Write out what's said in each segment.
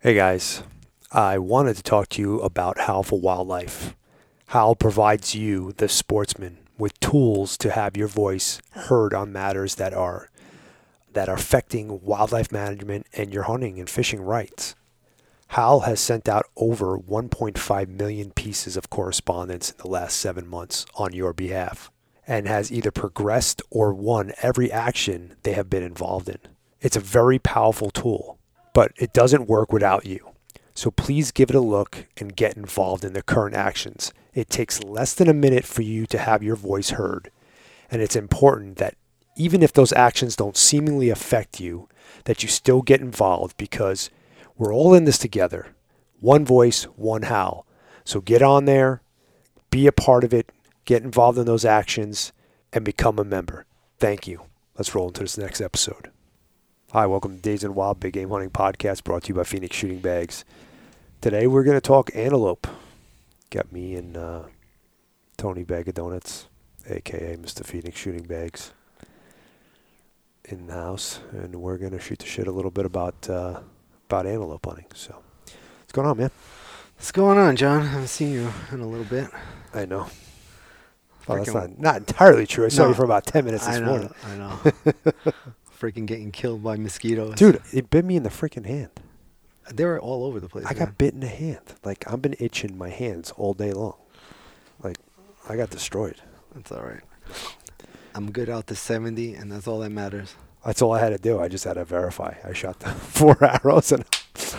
Hey guys, I wanted to talk to you about Howl for Wildlife. Howl provides you, the sportsman, with tools to have your voice heard on matters that are that are affecting wildlife management and your hunting and fishing rights. Howl has sent out over 1.5 million pieces of correspondence in the last seven months on your behalf and has either progressed or won every action they have been involved in. It's a very powerful tool, but it doesn't work without you. So please give it a look and get involved in the current actions. It takes less than a minute for you to have your voice heard, and it's important that even if those actions don't seemingly affect you, that you still get involved because we're all in this together. One voice, one howl. So get on there, be a part of it, get involved in those actions, and become a member. Thank you. Let's roll into this next episode. Hi, welcome to Days in Wild Big Game Hunting Podcast brought to you by Phoenix Shooting Bags. Today we're going to talk antelope. Got me and uh, Tony Bag of Donuts, aka Mr. Phoenix Shooting Bags, in the house, and we're going to shoot the shit a little bit about uh, about antelope hunting. So, what's going on, man? What's going on, John? I haven't seen you in a little bit. I know. Well, that's not not entirely true. I saw No. you for about ten minutes this I know. morning, I know. Freaking getting killed by mosquitoes, dude. It bit me in the freaking hand. They were all over the place. I man. got bit in the hand. Like I've been itching my hands all day long. Like I got destroyed. That's all right. I'm good out to 70, and that's all that matters. That's all I had to do. I just had to verify. I shot the four arrows and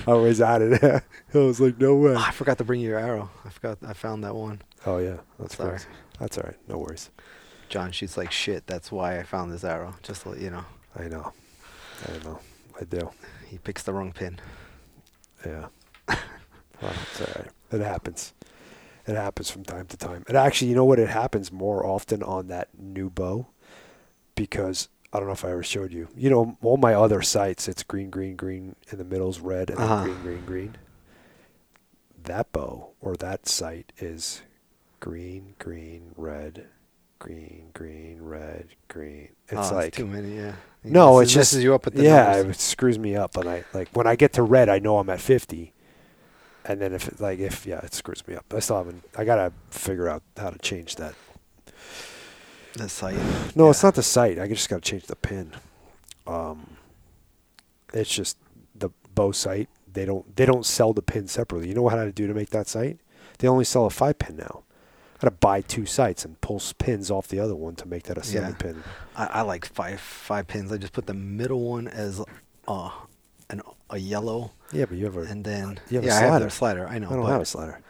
I was out of it. I was like, no way. Oh, I forgot to bring you your arrow. I forgot. I found that one. Oh yeah, that's Sorry. That's all right. No worries. John shoots like shit. That's why I found this arrow. Just to let you know, I know. I know. I do. he picks the wrong pin. Yeah. Well, it's all right. It happens. It happens from time to time. And actually, you know what? It happens more often on that new bow because I don't know if I ever showed you. You know, all my other sights, it's green, green, green, and the middle's red, and Uh-huh. green, green, green. That bow or that sight is green, green, red, green, green, red, green. It's oh, like too many. Yeah. It no, messes- it's just messes you up with the yeah, numbers. it screws me up. And I like when I get to red, I know I'm at fifty, and then if it, like if yeah, it screws me up. I still haven't. I gotta figure out how to change that. the sight. No, it's not the sight. I just gotta change the pin. Um, it's just the bow sight. They don't they don't sell the pin separately. You know what how to do to make that sight? They only sell a five pin now. I gotta buy two sights and pull pins off the other one to make that a seven Yeah. pin. I, I like five five pins. I just put the middle one as uh, an a yellow, Yeah, but you have a and then you have a yeah, I have slider. their slider. I know. I don't but, have a slider.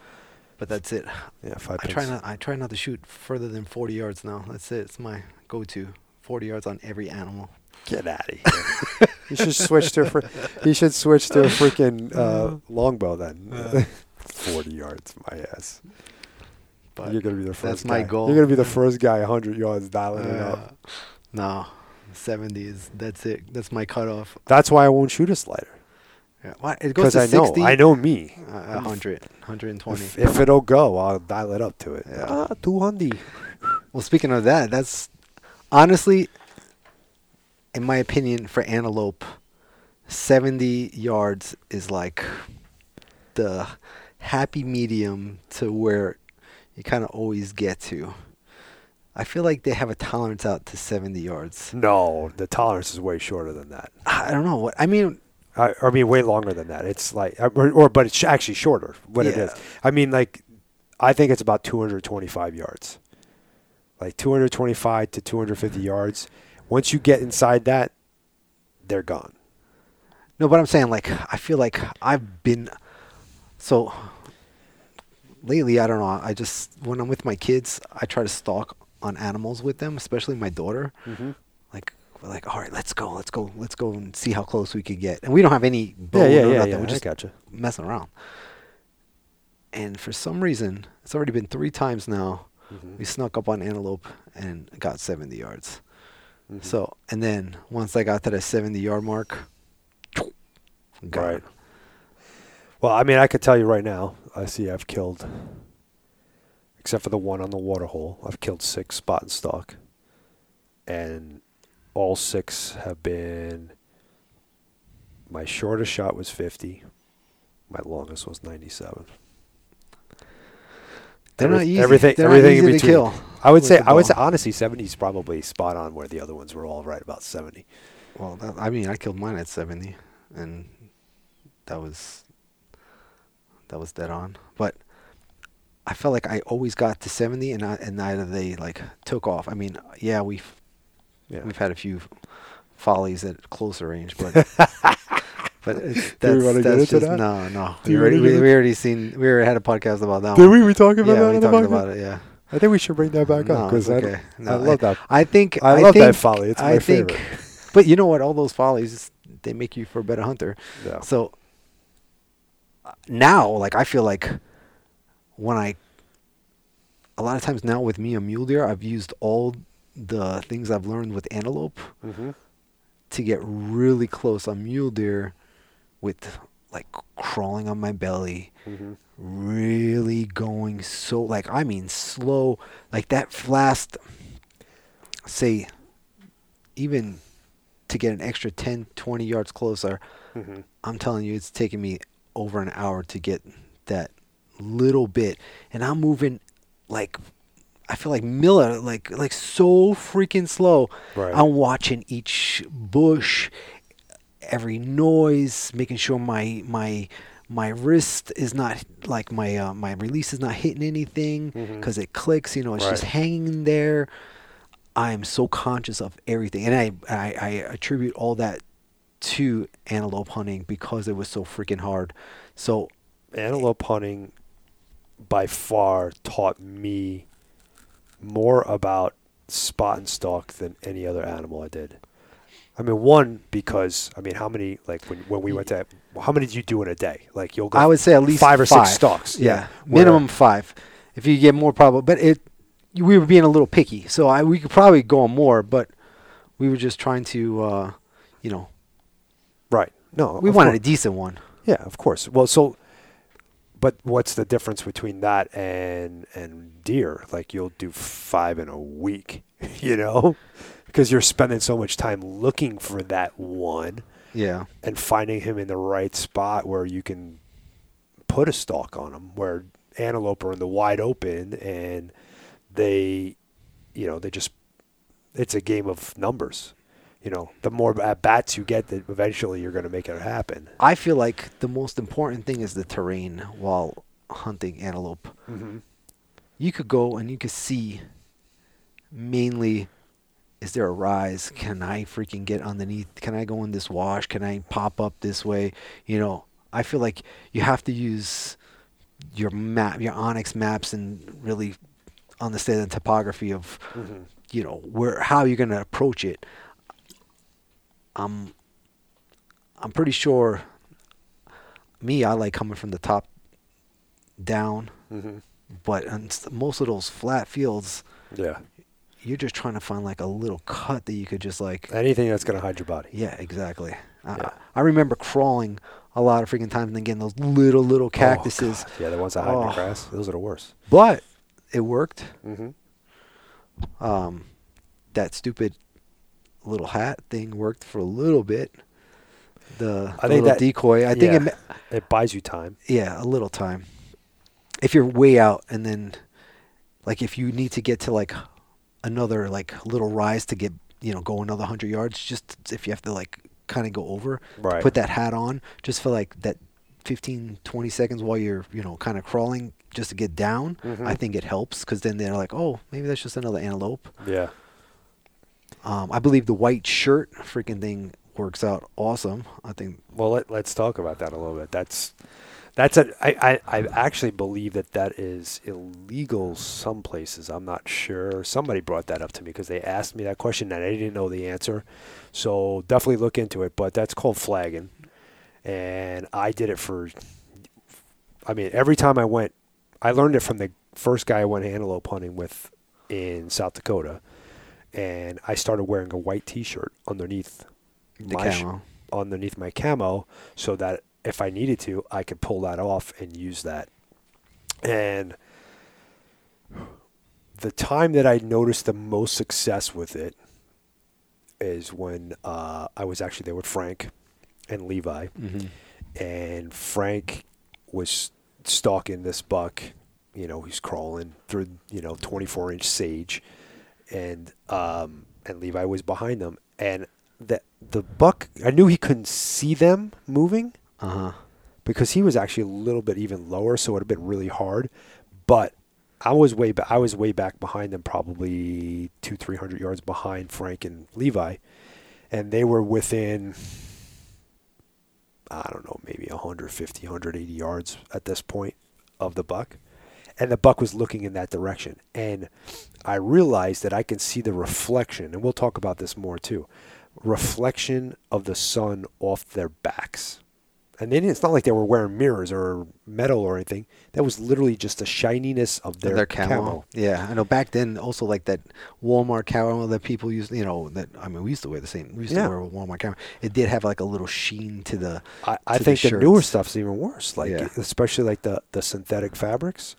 but that's it. Yeah, five I pins. try not. I try not to shoot further than forty yards now. That's it. It's my go-to. Forty yards on every animal. Get out of here. you should switch to a fr- you should switch to a freaking uh, longbow then. Uh. Forty yards, my ass. But You're gonna be the first. that's my guy. goal. You're gonna be the first guy hundred yards dialing it up. uh, no, 70s. that's it. That's my cutoff. That's why I won't shoot a slider Yeah. It goes to I know. I know me. Uh, 100, 120. If, if it'll go, I'll dial it up to it. Yeah. Ah, two hundred. Well, speaking of that, that's honestly, in my opinion, for antelope, 70 yards is like the happy medium to where you kind of always get to. I feel like they have a tolerance out to 70 yards. No, the tolerance is way shorter than that. I don't know what I mean. I, I mean, way longer than that. It's like, uh, or, or but it's actually shorter. What it is. I mean, like, I think it's about 225 yards. Like 225 to 250 yards. Once you get inside that, they're gone. No, but I'm saying like I feel like I've been so lately. I don't know. I just when I'm with my kids, I try to stalk on animals with them, especially my daughter. Mm-hmm. Like we're like, all right, let's go, let's go, let's go and see how close we could get. And we don't have any bow Yeah, yeah, or yeah, nothing. yeah. We're just gotcha. messing around. And for some reason, it's already been three times now. Mhm. We snuck up on antelope and got 70 yards. Mhm. So, and then once I got to the 70 yard mark, got Right. it. Well, I mean, I could tell you right now. I see I've killed, except for the one on the water hole. I've killed six spot and stock, and all six have been. My shortest shot was fifty. My longest was 97. They're not easy. Everything, They're not everything in easy to between. kill. I would say, I would say, honestly, 70 is probably spot on where the other ones were all right about 70. Well, that, I mean, I killed mine at 70, and that was that was dead on. But I felt like I always got to 70, and I, and neither they like took off. I mean, yeah, we've Yeah. we've had a few follies at closer range, but but it's, that's, that's just that? no, no. Do We already, we, we already seen we already had a podcast about that. Did one. we? We talking about yeah, that? we talked about it. Yeah. I think we should bring that back No, up because it's I, okay. I love that. I think I, I love think, that folly. It's I my think, but you know what? All those follies they make you for a better hunter. Yeah. So now, like I feel like when I, a lot of times now with me a mule deer, I've used all the things I've learned with antelope hmm to get really close on mule deer, with like crawling on my belly, hmm really going so like I mean slow, like that last, say, even to get an extra 10, 20 yards closer. hmm I'm telling you, it's taking me over an hour to get that little bit, and I'm moving like I feel like Miller, like like so freaking slow. Right. I'm watching each bush, every noise, making sure my my my wrist is not like my uh, my release is not hitting anything because it clicks. You know, it's just Right. hanging there. I am so conscious of everything, and I, I I attribute all that to antelope hunting because it was so freaking hard. So Antelope hunting by far taught me more about spot and stalk than any other animal I did. I mean, one because I mean, how many like when when we went to how many did you do in a day? Like you'll go I would say at least five or five. six stalks. Yeah, where- minimum five. If you get more, probably. But it, we were being a little picky, so I we could probably go on more, but we were just trying to, uh, you know. No, we wanted course. a decent one. Yeah, of course. Well, so, but what's the difference between that and and deer? Like you'll do five in a week, you know, because you're spending so much time looking for that one Yeah, and finding him in the right spot where you can put a stalk on him. Where antelope are in the wide open and they, you know, they just it's a game of numbers. You know, the more at bats you get, that eventually you're going to make it happen. I feel like the most important thing is the terrain while hunting antelope. Mm-hmm. You could go and you could see mainly is there a rise? Can I freaking get underneath? Can I go in this wash? Can I pop up this way? You know, I feel like you have to use your map, your onX maps, and really understand the topography of, Mm-hmm. you know, where how you're gonna approach it. I'm, I'm pretty sure. Me, I like coming from the top down, Mm-hmm. but on most of those flat fields, Yeah. you're just trying to find like a little cut that you could just like Anything that's to hide your body. yeah exactly I, Yeah. I remember crawling a lot of freaking times and then getting those little little Oh, cactuses God. yeah, the ones that hide in the Oh. grass. Those are the worst. but it worked Mm-hmm. um that stupid little hat thing worked for a little bit the, I the think little that- decoy i think it It buys you time. yeah a little time if you're way out and then like if you need to get to like another like little rise to get you know go another 100 yards just if you have to like kind of go over Right. put that hat on just for like that 15 20 seconds while you're you know kind of crawling just to get down Mhm. i think it helps because then they're like oh maybe that's just another antelope Yeah. Um, i believe the white shirt freaking thing works out awesome i think Well, let, let's talk about that a little bit. That's that's a. I, I I actually believe that that is illegal some places. I'm not sure. Somebody brought that up to me because they asked me that question and I didn't know the answer. So definitely look into it. But that's called flagging, and I did it for. I mean, every time I went, I learned it from the first guy I went antelope hunting with in South Dakota, and I started wearing a white T-shirt underneath the my sh- camo underneath my camo so that if I needed to, I could pull that off and use that. And the time that I noticed the most success with it is when uh, I was actually there with Frank and Levi. mm-hmm. And Frank was stalking this buck. You know, he's crawling through you know 24 inch sage, and um, and Levi was behind them, and the the buck. I knew he couldn't see them moving Uh huh. because he was actually a little bit even lower, so it would have been really hard. But I was way back. I was way back behind them, probably two, three hundred yards behind Frank and Levi, and they were within. I don't know, maybe 150, 180 yards at this point of the buck. And the buck was looking in that direction. And I realized that I can see the reflection, and we'll talk about this more too reflection of the sun off their backs. And then it's not like they were wearing mirrors or metal or anything. That was literally just the shininess of their, Their camo. camo. Yeah, I know. Back then, also like that Walmart camo that people used. You know, that I mean, we used to wear the same. We used Yeah. to wear a Walmart camo. It did have like a little sheen to the. I, I to think the, newer shirts. stuff's even worse. Like Yeah. especially like the, the synthetic fabrics.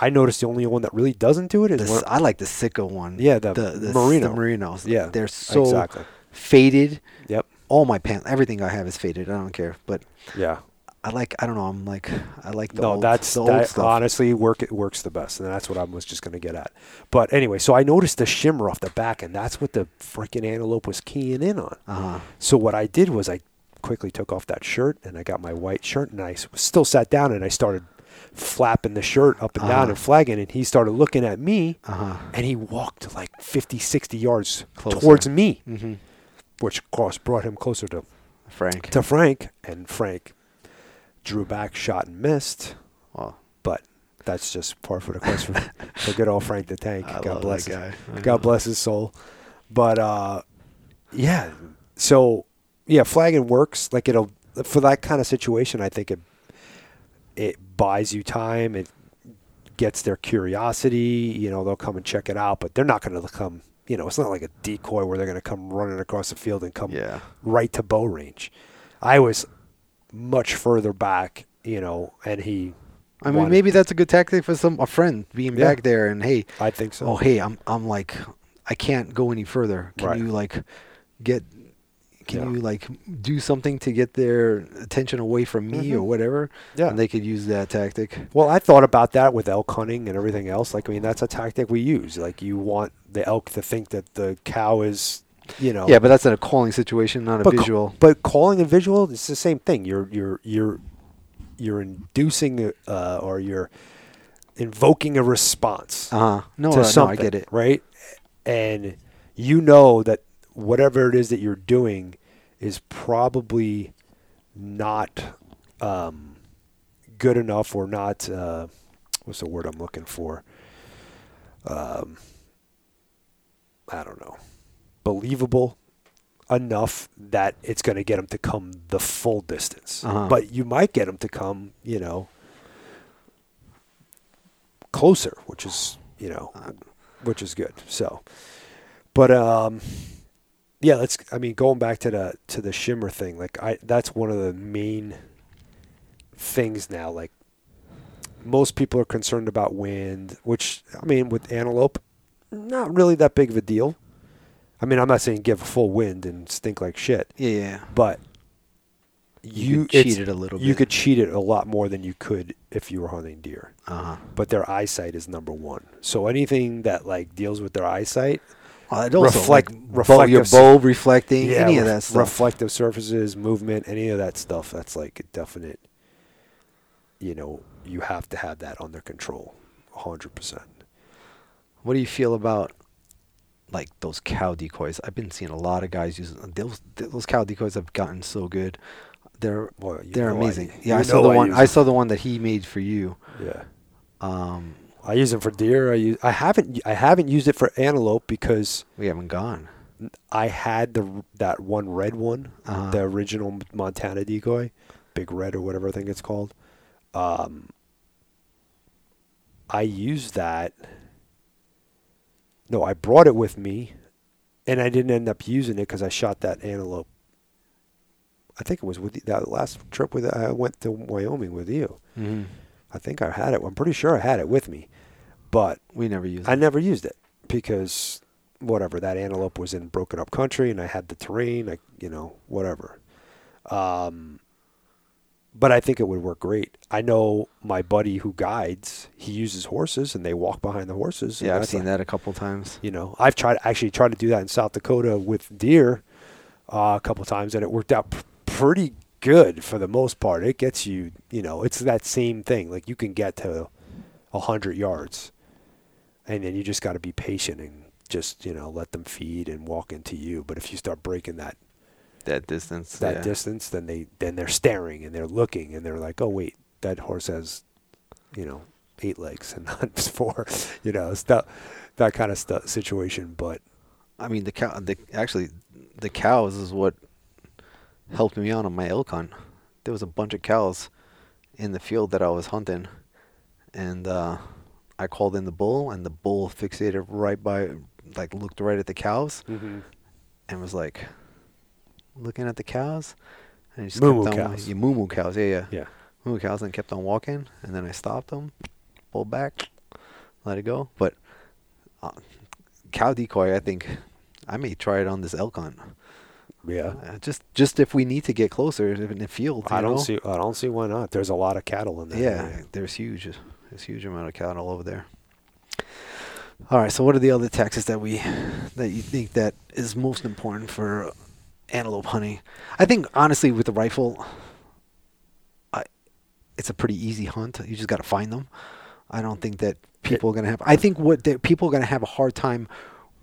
I noticed the only one that really doesn't do it is the I like the Sitka one. Yeah, the the merino. The merinos. Yeah, they're so exactly. faded. Yep. All my pants, everything I have is faded. I don't care, but Yeah. I like. I don't know. I'm like. I like the no, old, that's the old that stuff. honestly work it works the best, and that's what I was just gonna get at. But anyway, so I noticed the shimmer off the back, and that's what the freaking antelope was keying in on. Uh huh. So what I did was I quickly took off that shirt and I got my white shirt and I still sat down and I started flapping the shirt up and down Uh-huh. and flagging and he started looking at me Uh huh. and he walked like 50 60 yards Closer. towards me Mm-hmm. which of course brought him closer to Frank. to Frank and Frank drew back shot and missed Well, but that's just par for the course for, for good old Frank the Tank I God bless that his-. God bless his soul. But uh, yeah, so yeah, flagging works. Like it'll for that kind of situation. I think it it buys you time. It gets their curiosity. You know, they'll come and check it out, but they're not going to come. You know, it's not like a decoy where they're going to come running across the field and come Yeah. right to bow range. I was much further back. You know, and he. I mean, maybe that's a good tactic for some a friend being Yeah. back there and hey, I think so. oh hey, I'm I'm like I can't go any further. Can Right. you like get can Yeah. you like do something to get their attention away from me or Mhm. whatever? Yeah. And they could use that tactic. Well, I thought about that with elk hunting and everything else. Like, I mean, that's a tactic we use. Like, you want the elk to think that the cow is, you know. Yeah, but that's in a calling situation, not a but ca- visual. but calling and visual, it's the same thing. You're you're you're you're inducing uh, or you're invoking a response Uh huh. No, to no, no. I get it. right? And you know that whatever it is that you're doing is probably not um, good enough or not. Uh, what's the word I'm looking for? Um, I don't know. Believable enough that it's going to get them to come the full distance. Uh-huh. But you might get them to come, you know, closer, which is, you know, which is good. So, but um, yeah, let's. I mean, going back to the to the shimmer thing, like I, that's one of the main things now. Like most people are concerned about wind, which I mean, with antelope, not really that big of a deal. I mean, I'm not saying give a full wind and stink like shit, Yeah, yeah. but You, you, cheat it a little bit. You bit. could cheat it a lot more than you could if you were hunting deer. Uh huh. But their eyesight is number one. So anything that like deals with their eyesight, Well, it also Reflect- like, reflective your bow reflecting, yeah, any of that stuff. reflective surfaces, movement, any of that stuff, that's like a definite. You know, you have to have that under control, hundred percent. What do you feel about like those cow decoys? I've been seeing a lot of guys use those. Those cow decoys have gotten so good. They're Well, they're know I- amazing. yeah, I saw the I one. I saw the one that he made for you. Yeah, Um, I use them for deer. I use. I haven't. I haven't used it for antelope because we haven't gone. I had the that one red one, Uh-huh. the original Montana decoy, Big Red or whatever I think it's called. Um, I used that. No, I brought it with me, and I didn't end up using it because I shot that antelope. I think it was with that last trip with I went to Wyoming with you. Mm-hmm. I think I had it. I'm pretty sure I had it with me, but We never used. It. I never used it because whatever that antelope was in broken up country and I had the terrain, like you know whatever. Um, but I think it would work great. I know my buddy who guides. He uses horses, and they walk behind the horses. Yeah, I've seen a- that a couple times. You know, I've tried actually tried to do that in South Dakota with deer uh, a couple times, and it worked out pr- pretty good for the most part. It gets you, you know, it's that same thing. Like you can get to a hundred yards, and then you just got to be patient and just you know let them feed and walk into you. But if you start breaking that That distance. that yeah. distance, then they then they're staring and they're looking and they're like, oh wait, that horse has, you know, eight legs and not four. You know, stuff, that that kind of stuff situation. But I mean, the cow. The actually, the cows is what helped me out on my elk hunt. There was a bunch of cows in the field that I was hunting, and uh, I called in the bull, and the bull fixated right by, like, looked right at the cows, and was like, looking at the cows, and he just Moo-moo kept on. cows. Yeah, moo moo cows. Yeah, yeah. yeah, Moo moo cows, and kept on walking, and then I stopped them, pulled back, let it go. But uh, cow decoy, I think I may try it on this elk hunt. Yeah. Uh, just just if we need to get closer in the field. I don't know? see I don't see why not. There's a lot of cattle in there. Yeah, there's huge, there's huge amount of cattle over there. All right, so what are the other taxes that we that you think that is most important for antelope hunting? I think honestly, with the rifle, I, it's a pretty easy hunt. You just got to find them. I don't think that people are gonna have. I think what that people are gonna have a hard time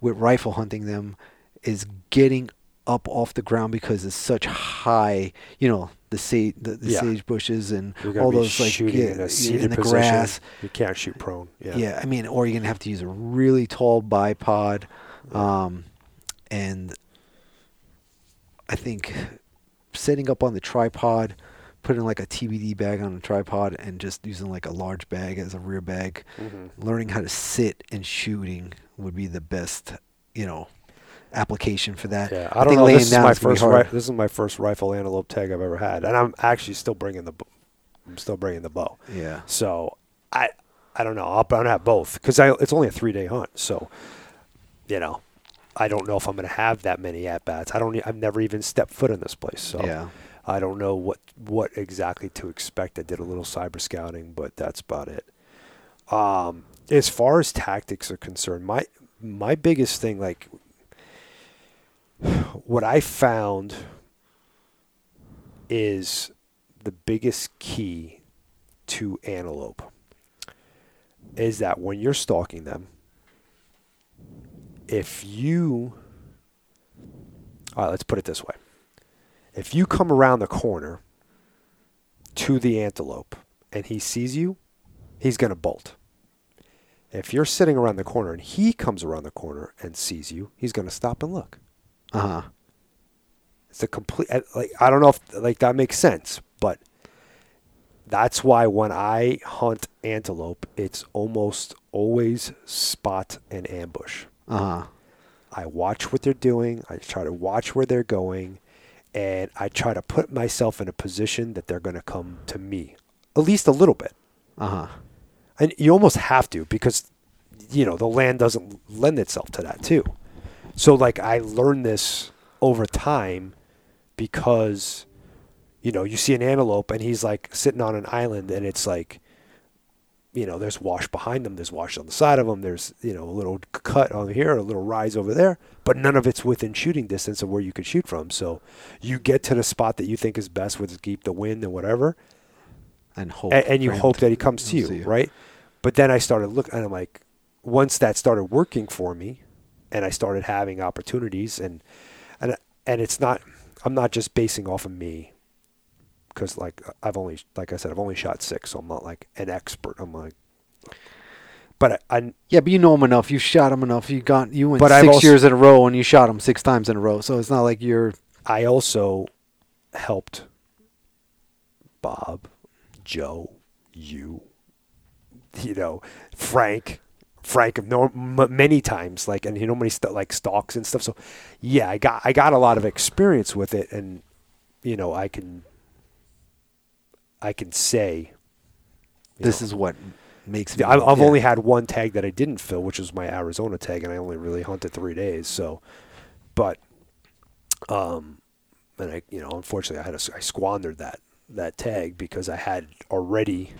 with rifle hunting them is getting up off the ground because it's such high. You know, the sage, the, the Yeah. sage bushes and all those like yeah, in in the position. grass. You can't shoot prone. Yeah. Yeah. I mean, or you're gonna have to use a really tall bipod, um, and I think setting up on the tripod, putting like a TBD bag on a tripod, and just using like a large bag as a rear bag, Mhm. learning how to sit and shooting would be the best, you know, application for that. Yeah, I don't think know. This is my first. Ri- this is my first rifle antelope tag I've ever had, and I'm actually still bringing the. I'm still bringing the bow. Yeah. So I, I don't know. I'll, I'm gonna have both because I. It's only a three day hunt, so, you know, I don't know if I'm gonna have that many at bats. I don't. I've never even stepped foot in this place, so Yeah. I don't know what what exactly to expect. I did a little cyber scouting, but that's about it. Um, as far as tactics are concerned, my my biggest thing, like what I found, is the biggest key to antelope is that when you're stalking them, if you, all right, let's put it this way. If you come around the corner to the antelope and he sees you, he's going to bolt. If you're sitting around the corner and he comes around the corner and sees you, he's going to stop and look. Uh huh. It's a complete like I don't know if like that makes sense, but that's why when I hunt antelope, it's almost always spot and ambush. Uh huh. I watch what they're doing, I try to watch where they're going, and I try to put myself in a position that they're going to come to me. At least a little bit. Uh huh. And you almost have to because you know, the land doesn't lend itself to that too. So like I learned this over time because you know, you see an antelope and he's like sitting on an island and it's like you know, there's wash behind him, there's wash on the side of him, there's, you know, a little cut on here, a little rise over there, but none of it's within shooting distance of where you could shoot from. So you get to the spot that you think is best with keep the wind and whatever, And hope. and, and you hope that he comes to come you, right? But then I started looking, and I'm like, once that started working for me, and I started having opportunities, and and and it's not, I'm not just basing off of me, because like I've only, like I said, I've only shot six, so I'm not like an expert. I'm like, but I, I Yeah, but you know him enough. You shot him enough. You got you went But 6 also- years in a row, and you shot him six times in a row. So it's not like you're. I also helped Bob, Joe, you, you know, Frank, Frank of no, m- many times, like, and you know, many st- like stalks and stuff. So, yeah, I got I got a lot of experience with it, and you know, I can I can say This know, is what makes me. I've, I've yeah. only had one tag that I didn't fill, which was my Arizona tag, and I only really hunted three days. So, but, um, and I, you know, unfortunately, I had a, I squandered that that tag because I had already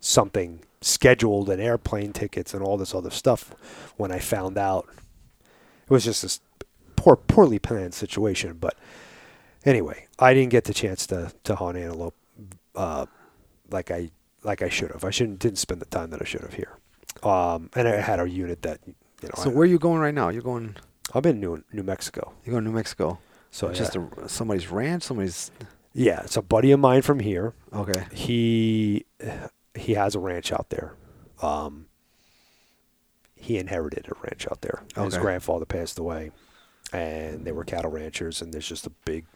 something scheduled and airplane tickets and all this other stuff when I found out it was just this poor poorly planned situation but anyway I didn't get the chance to to hunt antelope uh, like I like I should have I shouldn't didn't spend the time that I should have here um, and I had a unit that you know So I, where are you going right now? You're going. I'm in New New Mexico You're going to New Mexico. so It's just a, somebody's ranch. Somebody's. yeah it's a buddy of mine from here Okay. he he has a ranch out there. Um, he inherited a ranch out there. His grandfather passed away, and they were cattle ranchers. And there's just a big,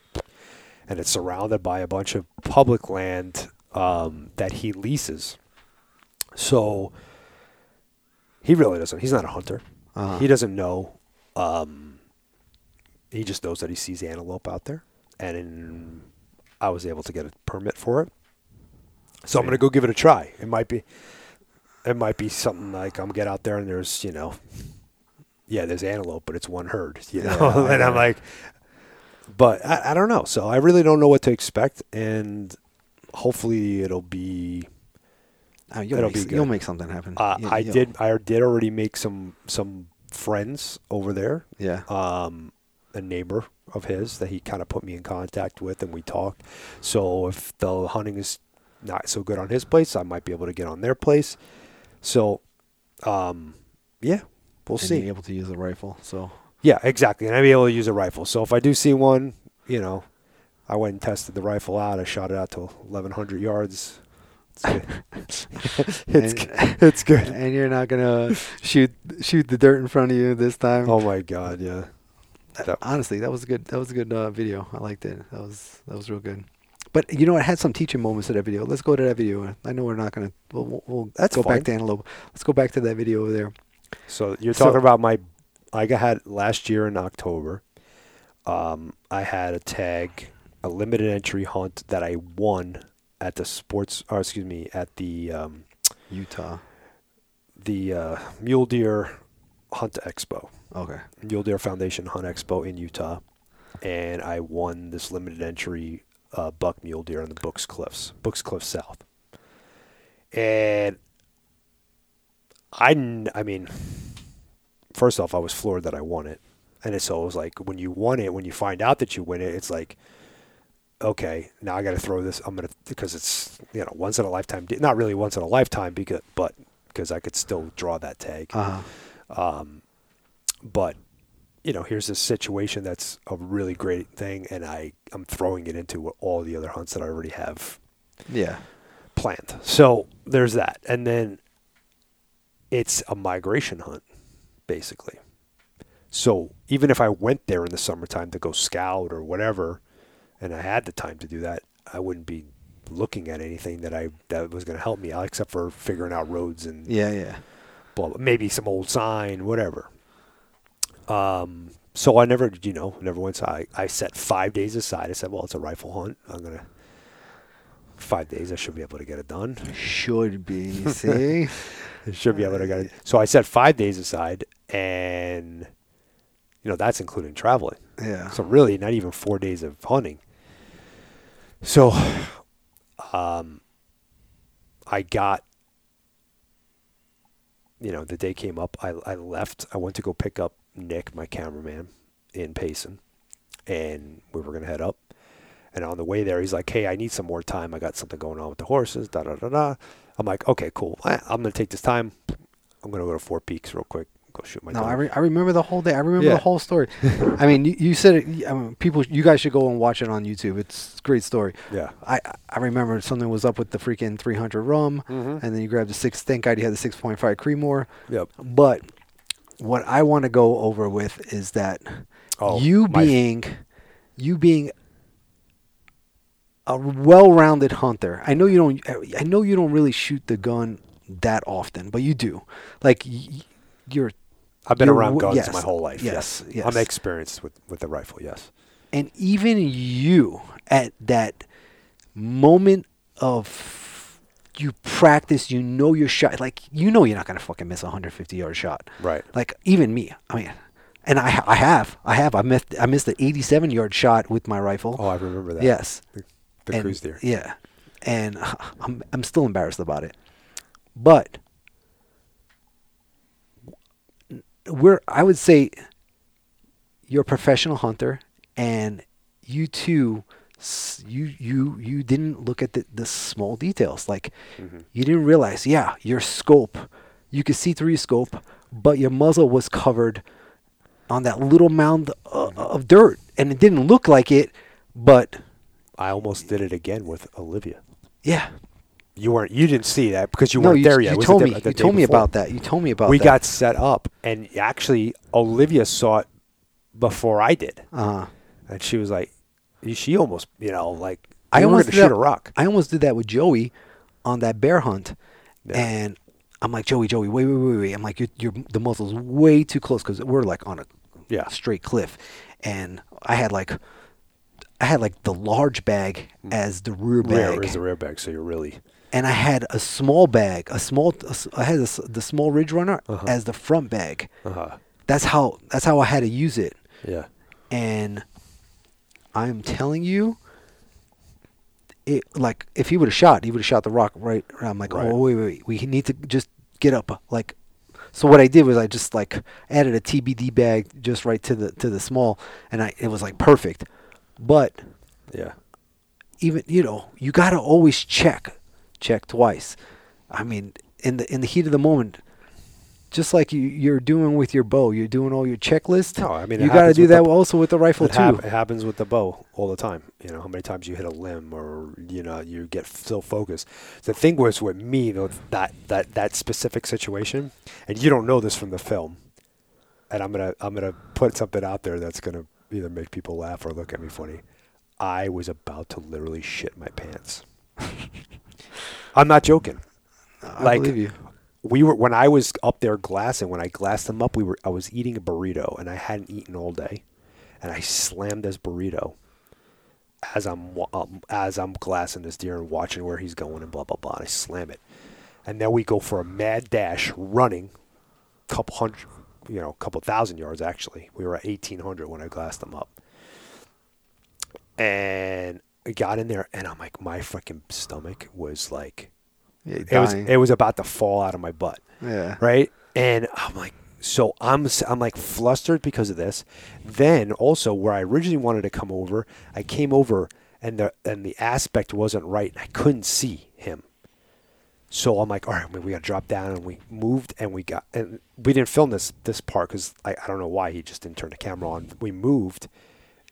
and it's surrounded by a bunch of public land um, that he leases. So he really doesn't. He's not a hunter. Uh-huh. He doesn't know. Um, he just knows that he sees antelope out there, and in, I was able to get a permit for it. So I'm gonna go give it a try. It might be, it might be something like I'm get out there and there's you know, yeah, there's antelope, but it's one herd, you know, Yeah, and I'm like, but I, I don't know. So I really don't know what to expect, and hopefully it'll be. Uh, you'll, That'll make, be s- you'll make something happen. Uh, You- I you'll- did. I did already make some some friends over there. Yeah. um, a neighbor of his that he kind of put me in contact with, and we talked. So if the hunting is not so good on his place, I might be able to get on their place. So, um, yeah, we'll and see. Be able to use a rifle. So. Yeah, exactly, and I'd be able to use a rifle. So if I do see one, you know, I went and tested the rifle out. I shot it out to 1,100 yards. It's good. it's, And- g- it's good. And you're not gonna shoot shoot the dirt in front of you this time. Oh my god, yeah. that- Honestly, that was a good. That was a good uh, video. I liked it. That was that was real good. But you know, it had some teaching moments to that video. Let's go to that video. I know we're not gonna. We'll, we'll, we'll That's go fine. back to Antelope. Let's go back to that video over there. So you're So- talking about my I got had last year in October. Um, I had a tag, a limited entry hunt that I won at the sports, or excuse me, at the um, Utah. the uh, Mule Deer Hunt Expo, Okay. Mule Deer Foundation Hunt Expo in Utah, and I won this limited entry uh, buck mule deer on the Books Cliffs, Books Cliffs South, and I, I mean, first off, I was floored that I won it, and it's so it was like when you won it, when you find out that you win it, it's like, okay, now I got to throw this. I'm gonna because it's you know once in a lifetime, not really once in a lifetime, because but because I could still draw that tag. Uh Um, but you know, here's this situation that's a really great thing, and I I'm throwing it into all the other hunts that I already have Yeah. planned. So there's that, and then it's a migration hunt, basically. So even if I went there in the summertime to go scout or whatever, and I had the time to do that, I wouldn't be looking at anything that I that was going to help me out, except for figuring out roads and Yeah. Yeah. blah, blah maybe some old sign, whatever. Um, so I never, you know, never went. So I, I set five days aside. I said, well, it's a rifle hunt. I'm gonna five days. I should be able to get it done. Should be. See. I should be able to get it. So I set five days aside, and you know that's including traveling. Yeah. So really, not even four days of hunting. So, um, I got, you know, the day came up. I I left. I went to go pick up Nick, my cameraman, in Payson, and we were gonna head up. And on the way there, he's like, "Hey, I need some more time. I got something going on with the horses." Da da da da. I'm like, "Okay, cool. I, I'm gonna take this time. I'm gonna go to Four Peaks real quick. Go shoot my No, dog." I, re- I remember the whole day. I remember Yeah. the whole story. I mean, you, you said it. I mean, people, you guys should go and watch it on YouTube. It's a great story. yeah. I I remember something was up with the freaking 300 rum, Mhm. and then you grabbed the six. Thank God you had the 6.5 Creedmoor. Yep. But what I want to go over with is that Oh, you being you being a well-rounded hunter. I know you don't. I know you don't really shoot the gun that often, but you do. Like you're I've been You're around guns yes, my whole life. yes, Yes, yes. I'm experienced with, with the rifle. Yes. and even you at that moment of you practice, you know your shot. Like you know you're not gonna fucking miss a 150 yard shot. Right. Like even me. I mean, and I I have I have I missed I missed the 87 yard shot with my rifle. Oh, I remember that. Yes. The and, cruise there. Yeah, and I'm I'm still embarrassed about it, but we're I would say you're a professional hunter, and you too, you you you didn't look at the, the small details. Like Mhm. you didn't realize, yeah, your scope, you could see through your scope, but your muzzle was covered on that little mound uh, of dirt, and it didn't look like it, but I almost did it again with Olivia. yeah. You weren't. You didn't see that because you no, weren't you, there yet. you told the me. the You told me about that. You told me about we that. got set up, and actually Olivia saw it before I did, Uh, and she was like, she almost, you know, like I almost shoot that- a rock. I almost did that with Joey on that bear hunt, Yeah. and I'm like, Joey, Joey, wait, wait, wait, wait. I'm like, you're, you're the muzzle's way too close because we're like on a Yeah. straight cliff, and I had like, I had like the large bag as the rear bag. Rear is the rear bag, so you're really and I had a small bag, a small, I had a the small Ridge Runner Uh-huh. as the front bag. uh huh. That's how that's how I had to use it. Yeah. and I'm telling you, it like if he would have shot, he would have shot the rock right. I'm like, Right. oh wait, wait, wait, we need to just get up. Uh, like, so what I did was I just like added a TBD bag just right to the to the small, and I it was like perfect. But Yeah. even you know you gotta always check, check twice. I mean, in the in the heat of the moment. Just like you, you're doing with your bow, you're doing all your checklist. No, I mean, you got to do that the- also with the rifle It, too. hap- it happens with the bow all the time. You know how many times you hit a limb, or you know you get so focused. The thing was with me though that that that specific situation, and you don't know this from the film, and I'm gonna I'm gonna put something out there that's gonna either make people laugh or look at me funny. I was about to literally shit my pants. I'm not joking. I like- believe you. We were when I was up there glassing. When I glassed them up, we were I was eating a burrito and I hadn't eaten all day, and I slammed this burrito as I'm um, as I'm glassing this deer and watching where he's going and blah blah blah. And I slam it, and then we go for a mad dash running, couple hundred, you know, a couple thousand yards actually. We were at eighteen hundred when I glassed them up, and I got in there and I'm like my fucking stomach was like It was it was about to fall out of my butt. Yeah. right? And i'm like so i'm i'm like flustered because of this. Then also where i originally wanted to come over i came over and the and the aspect wasn't right i couldn't see him. So i'm like all right we got to drop down and we moved and we got and we didn't film this this part because I, I don't know why he just didn't turn the camera on. We moved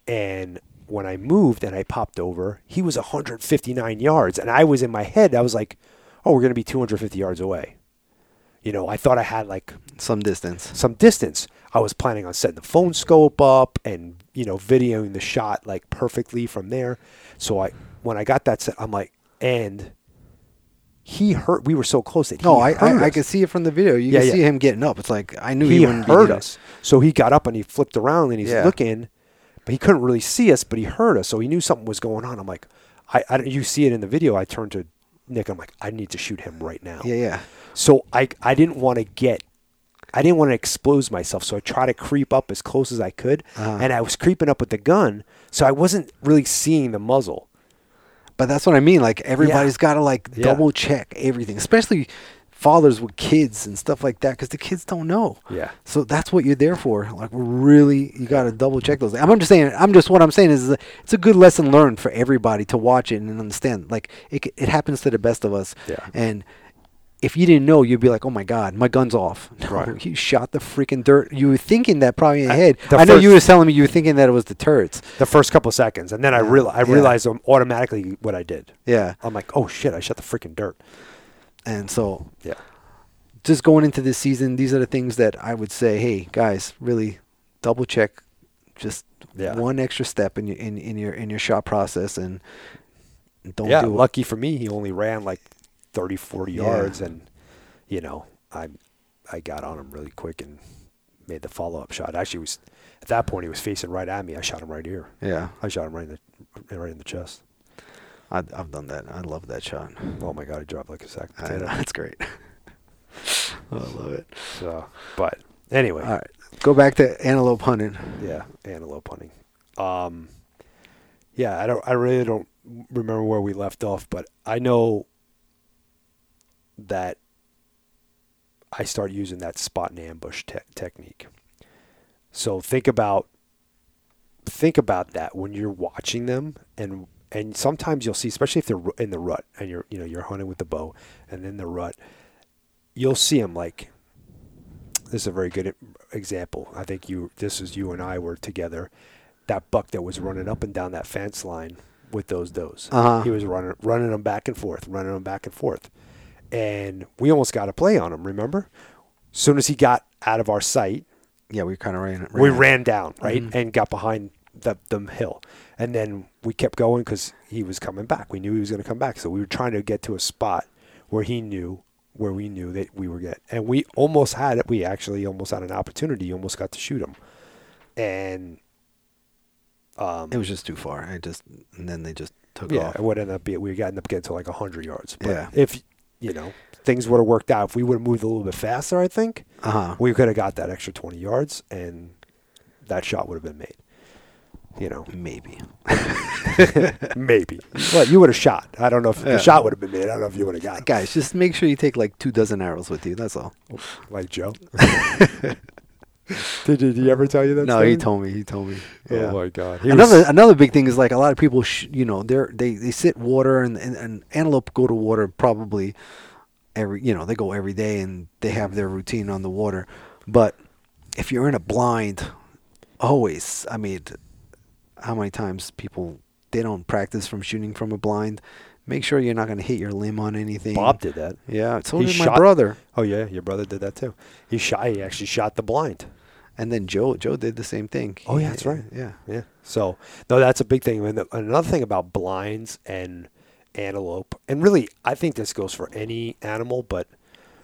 and when i moved and i popped over he was 159 yards and i was in my head i was like oh we're going to be 250 yards away you know, I thought I had like Some distance. some distance. I was planning on setting the phone scope up and, you know, videoing the shot like perfectly from there. So I when I got that set, I'm like, and he hurt we were so close that he No, I I, I could see it from the video. You Yeah, can yeah. see him getting up. It's like I knew he, he wouldn't heard us. So he got up and he flipped around and he's Yeah. looking, but he couldn't really see us, but he heard us. So he knew something was going on. I'm like, I, I you see it in the video. I turned to Nick. I'm like, I need to shoot him right now. Yeah, yeah. So I I didn't want to get I didn't want to expose myself, so I tried to creep up as close as I could, Uh-huh. and I was creeping up with the gun, so I wasn't really seeing the muzzle. But that's what I mean. Like everybody's got to like Yeah. double check everything, especially fathers with kids and stuff like that, because the kids don't know. Yeah. So that's what you're there for. Like really, you got to double check those. I'm just saying. I'm just what I'm saying is, it's a good lesson learned for everybody to watch it and understand. Like it, it happens to the best of us. Yeah. And if you didn't know, you'd be like, "Oh my God, my gun's off." No, Right. you shot the freaking dirt. You were thinking that probably in your I- head. the I know you were telling me you were thinking that it was the turrets. The first couple of seconds, and then I Yeah. real I realized um, automatically what I did. Yeah. I'm like, oh shit, I shot the freaking dirt. And so Yeah. just going into this season, these are the things that I would say, hey guys, really double check just Yeah. one extra step in your in, in your in your shot process and don't yeah, do it. lucky for me, he only ran like 30, 40 Yeah. yards, and you know, I I got on him really quick and made the follow up shot. Actually, was at that point he was facing right at me. I shot him right here. Yeah, I shot him right in the right in the chest. I, I've done that. I love that shot. Oh my god, he dropped like a sack of I know, potato. that's great. I love it. So, but anyway, All right, go back to antelope hunting. yeah, antelope hunting. Um, yeah, I don't. I really don't remember where we left off, but I know that I start using that spot and ambush te- technique. So think about think about that when you're watching them and and sometimes you'll see especially if they're in the rut and you're you know you're hunting with the bow and in the rut you'll see them like this is a very good example. I think you this is you and I were together that buck that was running up and down that fence line with those does. Uh-huh. He was running running them back and forth, running them back and forth. And we almost got a play on him, remember? As soon as he got out of our sight, Yeah, we kind of ran. we ran. ran down, right? Mhm. And got behind the, the hill. And then we kept going because he was coming back. We knew he was going to come back. So we were trying to get to a spot where he knew, where we knew that we were getting. And we almost had it. We actually almost had an opportunity. almost got to shoot him. And um, It was just too far. I just and then they just took yeah, off. it would end up being, we got up getting to like 100 yards. But Yeah. if, you know, things would have worked out, if we would have moved a little bit faster, I think, Uh huh. we could have got that extra 20 yards and that shot would have been made. You know, Maybe. maybe. Well, you would have shot. I don't know if Yeah. the shot would have been made. I don't know if you would have got it. Guys, just make sure you take like two dozen arrows with you. That's all. Like Joe. did, did he ever tell you that? no, he story? told me. He told me. Oh my God. He another was- another big thing is like a lot of people, sh- you know, they're they they sit water and, and and antelope go to water probably every you know they go every day and they have their routine on the water, but if you're in a blind, always I mean, how many times people they don't practice from shooting from a blind. Make sure you're not going to hit your limb on anything. Bob did that. Yeah, so He did my brother. Oh yeah, your brother did that too. He shot. He actually shot the blind. And then Joe Joe did the same thing. Oh, yeah, that's right. Yeah. Yeah. So no, that's a big thing. And the- another thing about blinds and antelope, and really, I think this goes for any animal, but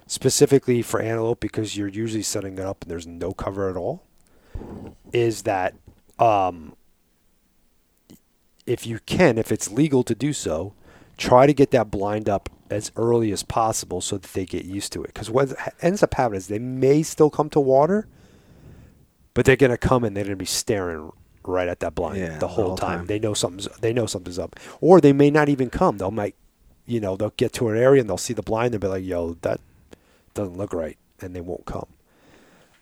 specifically for antelope because you're usually setting it up and there's no cover at all. Is that um, if you can, if it's legal to do so, try to get that blind up as early as possible so that they get used to it. Because what ends up happening is they may still come to water, but they're gonna come and they're gonna be staring right at that blind Yeah, the the whole whole time. time. They know something's they know something's up, or they may not even come. They'll might, you know, they'll get to an area and they'll see the blind and be like, "Yo, that doesn't look right," and they won't come.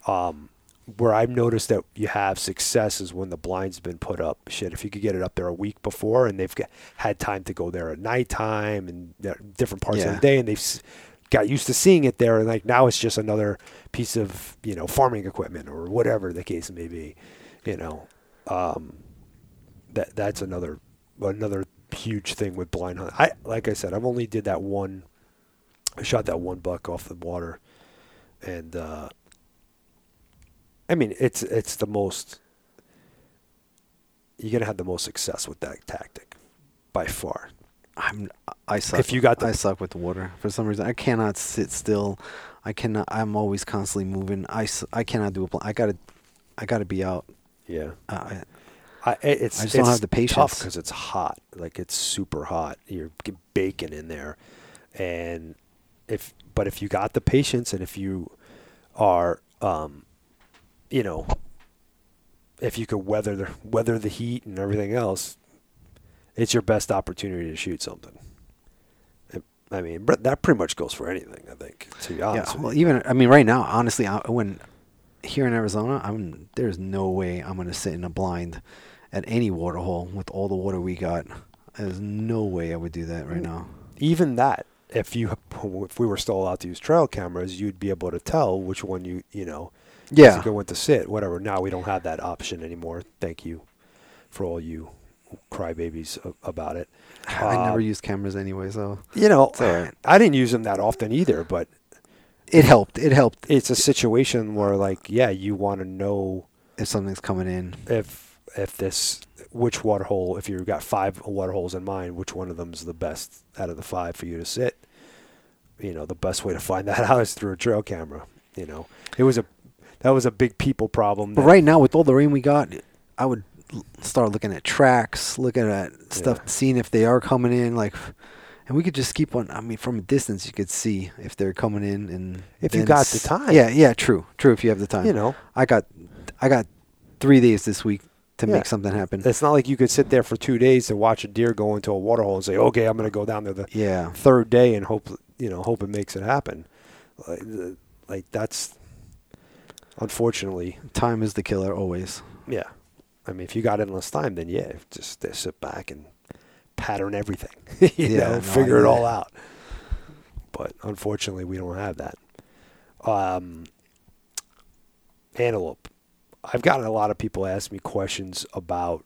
Um, where I've noticed that you have success is when the blind's been put up. Shit, if you could get it up there a week before and they've got, had time to go there at nighttime and different parts of the day, and they've got used to seeing it there, and like now it's just another piece of you know farming equipment or whatever the case may be, you know. Um, that that's another another huge thing with blind hunt. I like I said, I've only did that one. I shot that one buck off the water, and uh, I mean it's it's the most. You're gonna have the most success with that tactic, by far. I'm I suck. If you got the- I suck with the water for some reason. I cannot sit still. I cannot. I'm always constantly moving. I, I cannot do a pl- I gotta I gotta be out. Yeah. Uh, I, I, it's I just don't have the patience. tough because it's hot. Like it's super hot. You're baking in there, and if but if you got the patience and if you are, um, you know, if you could weather the weather the heat and everything else, it's your best opportunity to shoot something. I mean, but that pretty much goes for anything. I think. To be honest, yeah. Well, you. even I mean, right now, honestly, I, when here in Arizona, I'm there's no way I'm gonna sit in a blind at any water hole with all the water we got. There's no way I would do that right now. even that, if you if we were still allowed to use trail cameras, you'd be able to tell which one you you know Yeah. is a good one to sit, whatever. Now we don't have that option anymore. Thank you for all you crybabies about it. I never Um, use cameras anyway, so You know. I didn't use them that often either, but it helped. It helped it's a situation where like, yeah, you want to know if something's coming in. if if this which water hole if you've got five water holes in mind which one of them is the best out of the five for you to sit you know the best way to find that out is through a trail camera you know it was a that was a big people problem But right now, with all the rain we got, I would start looking at tracks, looking at stuff, Yeah. seeing if they are coming in. Like, and we could just keep on. I mean, from a distance, you could see if they're coming in, and If you got the time. Yeah, yeah, true, true. If you have the time, you know I got, I got three days this week to Yeah. make something happen. It's not like you could sit there for two days to watch a deer go into a water hole and say, "Okay, I'm going to go down there the yeah. third day and hope you know hope it makes it happen." Like, like that's unfortunately, Time is the killer always. yeah. I mean, if you got endless time, then yeah, just uh, sit back and pattern everything, you Yeah, know, no, I figure it all out. But unfortunately, we don't have that. Um, antelope. I've gotten a lot of people ask me questions about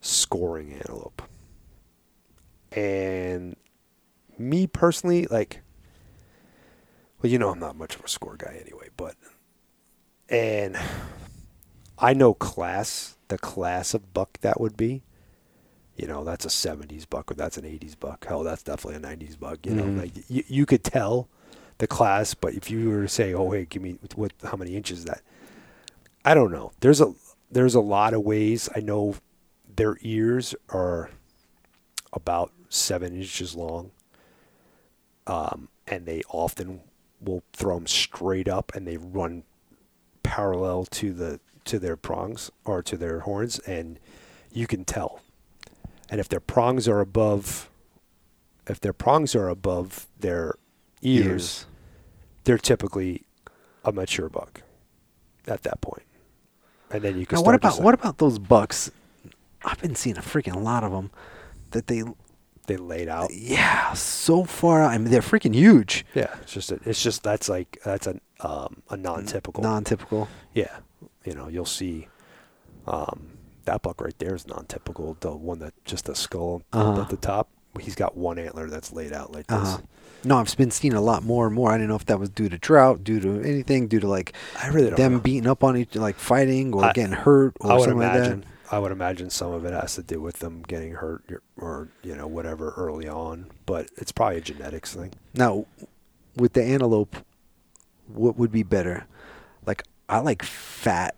scoring antelope. And me personally, like, well, you know, I'm not much of a score guy anyway, but, and I know class, the class of buck that would be. You know, that's a 70s buck or that's an 80s buck. Hell, that's definitely a 90s buck. You know, like you, you could tell the class, but if you were to say, "Oh, hey, give me what how many inches is that?" I don't know. There's a there's a lot of ways. I know their ears are about seven inches long, um, and they often will throw them straight up, and they run parallel to the to their prongs or to their horns, and you can tell. And if their prongs are above, if their prongs are above their ears, they're typically a mature buck at that point. And then you can Now, start what about what about those bucks? I've been seeing a freaking lot of them. That they, they laid out. yeah, so far. out. I mean, they're freaking huge. Yeah, it's just a, it's just that's like that's a um, a non-typical. Non-typical. yeah, you know you'll see um, that buck right there is non-typical. The one that just the skull Uh-huh. at the top. He's got one antler that's laid out like this. Uh-huh. No, I've been seeing a lot more and more. I didn't know if that was due to drought, due to anything, due to like I really them know. beating up on each, like fighting or I- getting hurt or something imagine. like I would imagine some of it has to do with them getting hurt or, you know whatever early on, but it's probably a genetics thing. Now, with the antelope, what would be better? Like I like fat.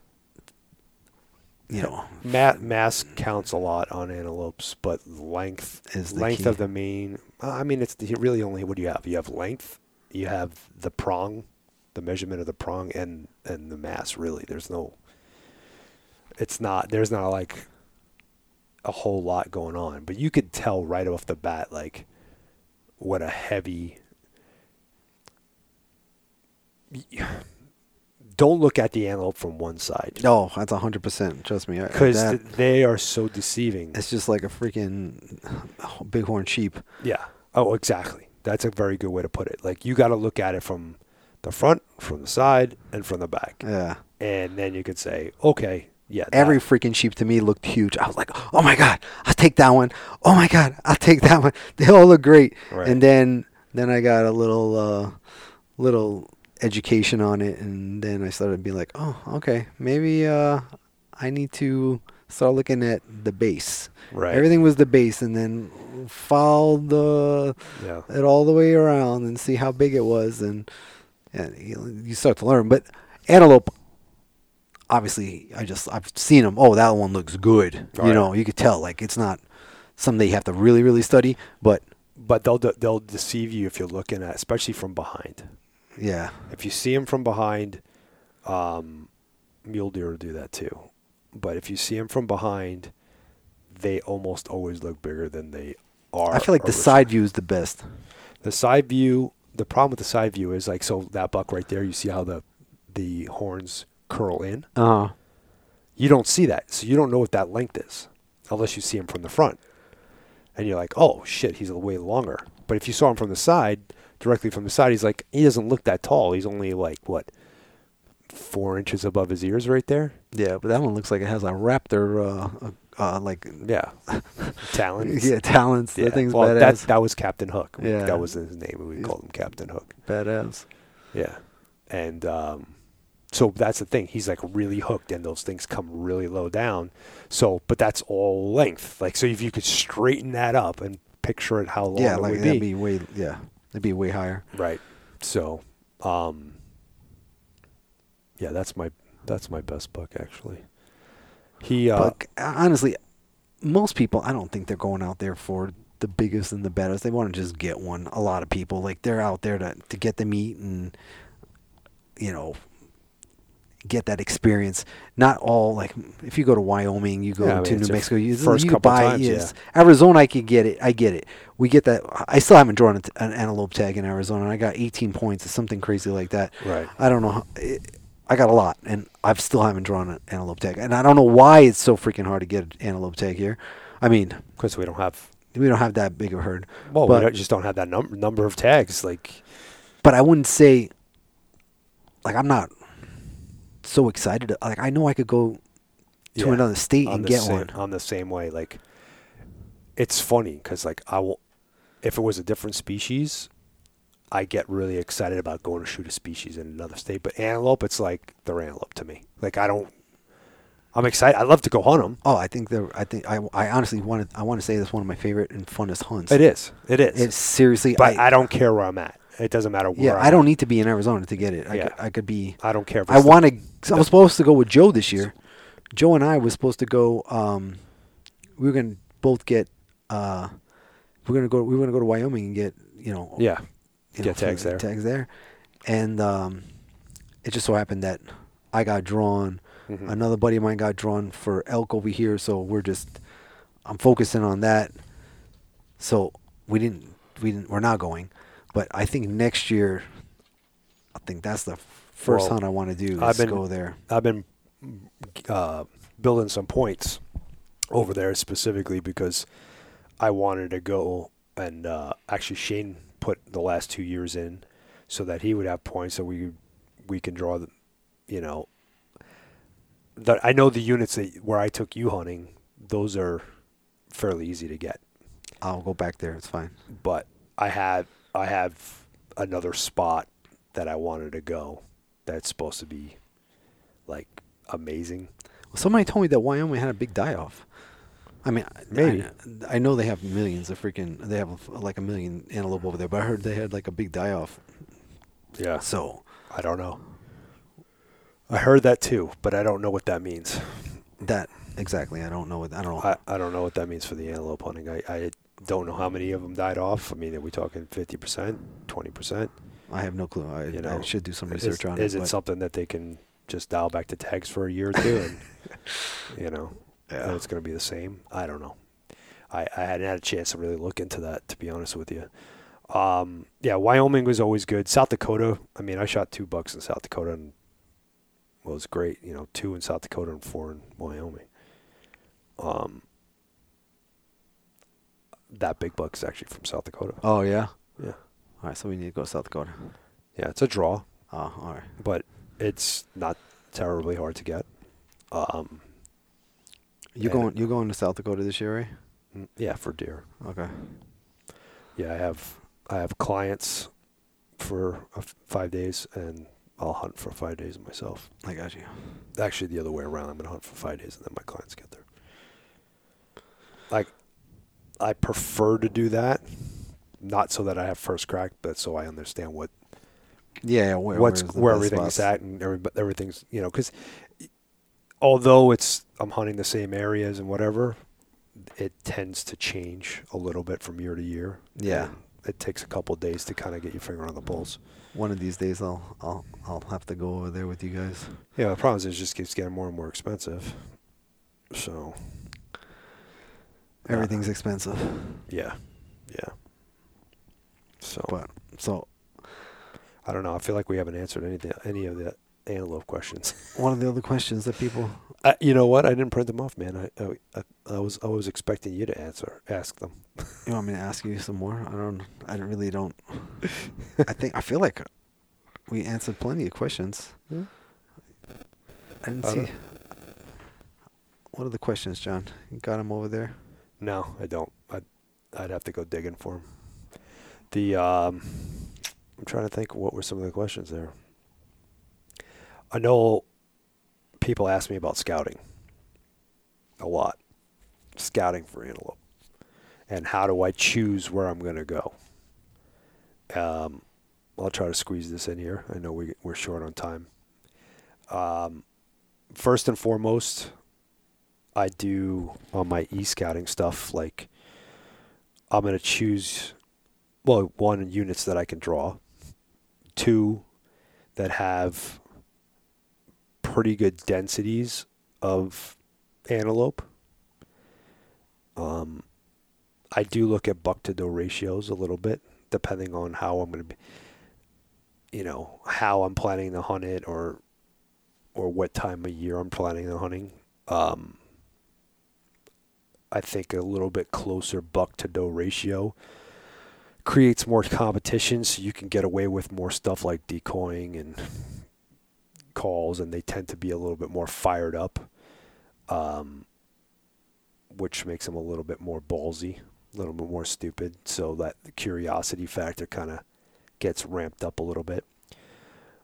You know, Ma- mass counts a lot on antelopes, but length Is the length key. of the mane. Uh, I mean, it's the- really only what do you have? You have length, you have the prong, the measurement of the prong, and and the mass. Really, there's no. It's not. There's not like a whole lot going on, but you could tell right off the bat, like what a heavy. Don't look at the antelope from one side no, that's hundred percent. Trust me, because they are so deceiving. it's just like a freaking bighorn sheep. Yeah. Oh, exactly. That's a very good way to put it. Like you got to look at it from the front, from the side, and from the back, Yeah. and then you could say, okay, yeah. that- Every freaking sheep to me looked huge. I was like, oh my god, I'll take that one. Oh my god, I'll take that one. They all look great. Right. And then then I got a little uh, little education on it, and then I started being like, oh, okay, maybe uh, I need to start looking at the base. right. Everything was the base, and then follow the Yeah. it all the way around and see how big it was, and and you, you start to learn. But antelope, obviously, I just I've seen them. Oh, that one looks good. You know, you could tell. Like it's not something you have to really really study, but But they'll de- they'll deceive you if you're looking at, especially from behind. yeah, If you see them from behind, um, mule deer will do that too. But if you see them from behind, they almost always look bigger than they are. I feel like the side view is the best. The side view. The problem with the side view is like so that buck right there. You see how the the horns curl in. Uh huh. You don't see that, so you don't know what that length is unless you see him from the front, and you're like, oh shit, he's way longer. But if you saw him from the side, directly from the side, he's like he doesn't look that tall. He's only like what four inches above his ears right there. Yeah, but that one looks like it has a raptor, uh, uh, like Yeah, talons. yeah, talents. Yeah. That thing's well, that badass. that was Captain Hook. Yeah. that was his name. We He's- called him Captain Hook. badass. Yeah, and um, so that's the thing. He's like really hooked, and those things come really low down. So, but that's all length. Like, so if you could straighten that up and picture it, how long Yeah, it like would that'd be. be way. Yeah, that'd be way higher. right. So, um, yeah, that's my that's my best buck actually. He uh, But honestly, most people, I don't think they're going out there for the biggest and the baddest. They want to just get one. A lot of people, like they're out there to to get the meat and you know get that experience. Not all like if you go to Wyoming, you go Yeah, I mean, to New Mexico, you, first you couple buy times, yes. Arizona, I could get it. I get it. We get that. I still haven't drawn an an antelope tag in Arizona. and I got 18 points or something crazy like that. Right. I don't know. How, it, I got a lot, and I've still haven't drawn an antelope tag, and I don't know why it's so freaking hard to get an antelope tag here. I mean, Because we don't have. we don't have that big of a herd. Well, But- we don't, just don't have that number number of tags. Like, but I wouldn't say like I'm not so excited. Like I know I could go to Yeah, another state and get same, one. I'm the same way. Like, it's funny because like I will, if it was a different species, I get really excited about going to shoot a species in another state. But antelope, it's like they're antelope to me. Like I don't. I'm excited. I love to go hunt them. Oh, I think they're. I think I. I honestly wanted. I want to say that's one of my favorite and funnest hunts. It is. It is. It's seriously. but I, don't care where I'm at. It doesn't matter where. Yeah, I'm I don't need to be in Arizona to get it. I, Yeah. could, I could be. I don't care. If I want to. I was supposed to go with Joe this year. Joe and I was supposed to go. Um, we were gonna both get. Uh, we're gonna go. We were gonna go to Wyoming and get. You know. Yeah. you Get know, tags there. Tags there, and um, it just so happened that I got drawn. Mhm. Another buddy of mine got drawn for elk over here, so we're just. I'm focusing on that. So we didn't. We didn't. We're not going, but I think next year. I think that's the first Well, hunt I want to do. Is I've been- go there. I've been uh, building some points over there specifically because I wanted to go and uh, actually Shane put the last two years in so that he would have points so we we can draw the you know the, I know the units that where I took you hunting those are fairly easy to get I'll go back there. It's fine. but I have I have another spot that I wanted to go that's supposed to be like amazing Well, Somebody told me that Wyoming had a big die off. I mean, I- Maybe. I, I know they have millions of freaking. They have like a million antelope over there, but I heard they had like a big die off. yeah So I don't know. I heard that too, but I don't know what that means. that exactly. I don't know. What, I don't know. I, I don't know what that means for the antelope hunting. I, I don't know how many of them died off. I mean, are we talking 50%, 20%? I have no clue. I, You I should do some Is, research on it. Is it. something that they can just dial back to tags for a year or two and, you know, and it's going to be the same? I don't know. I, I hadn't had a chance to really look into that, to be honest with you. Um, yeah, Wyoming was always good. South Dakota, I mean, I shot two bucks in South Dakota and well, it was great. You know, two in South Dakota and four in Wyoming. Um, that big buck is actually from South Dakota. oh yeah. Yeah, All right. So we need to go to South Dakota. yeah, it's a draw, Oh, all right. but it's not terribly hard to get. Um, You going? You going to South Dakota this year, right? mm, yeah, for deer. Okay. Yeah, I have I have clients for five days, and I'll hunt for five days myself. I got you. Actually, the other way around. I'm gonna hunt for five days, and then my clients get there. I prefer to do that, not so that I have first crack, but so I understand what Yeah. Where, what's where everything's spots? at and every, everything's you know because although it's I'm hunting the same areas and whatever, it tends to change a little bit from year to year. Yeah. it takes a couple of days to kind of get your finger on the pulse. One of these days, I'll I'll I'll have to go over there with you guys. Yeah, the problem is it just keeps getting more and more expensive. So Everything's expensive, yeah, yeah. So but so I don't know. I feel like we haven't answered anything, any of the antelope questions. one of the other questions that people Uh, you know what? I didn't print them off, man. I, I I was I was expecting you to answer, ask them. You want me to ask you some more? I don't. I really don't. I think I feel like we answered plenty of questions. Yeah. I didn't I see. don't- What are the questions, John? You got them over there. No, I don't. I'd I'd have to go digging for them. The um, I'm trying to think. What were some of the questions there? I know people ask me about scouting a lot. Scouting for antelope, and how do I choose where I'm going to go? Um, I'll try to squeeze this in here. I know we we're short on time. Um, first and foremost, I do on my e scouting stuff like I'm gonna choose well one units that I can draw, two that have pretty good densities of antelope. Um, I do look at buck to doe ratios a little bit, depending on how I'm going to be, you know, how I'm planning to hunt it or or what time of year I'm planning on hunting. Um, I think a little bit closer buck to doe ratio creates more competition, so you can get away with more stuff like decoying and calls, and they tend to be a little bit more fired up, um, which makes them a little bit more ballsy, a little bit more stupid. So that the curiosity factor kind of gets ramped up a little bit.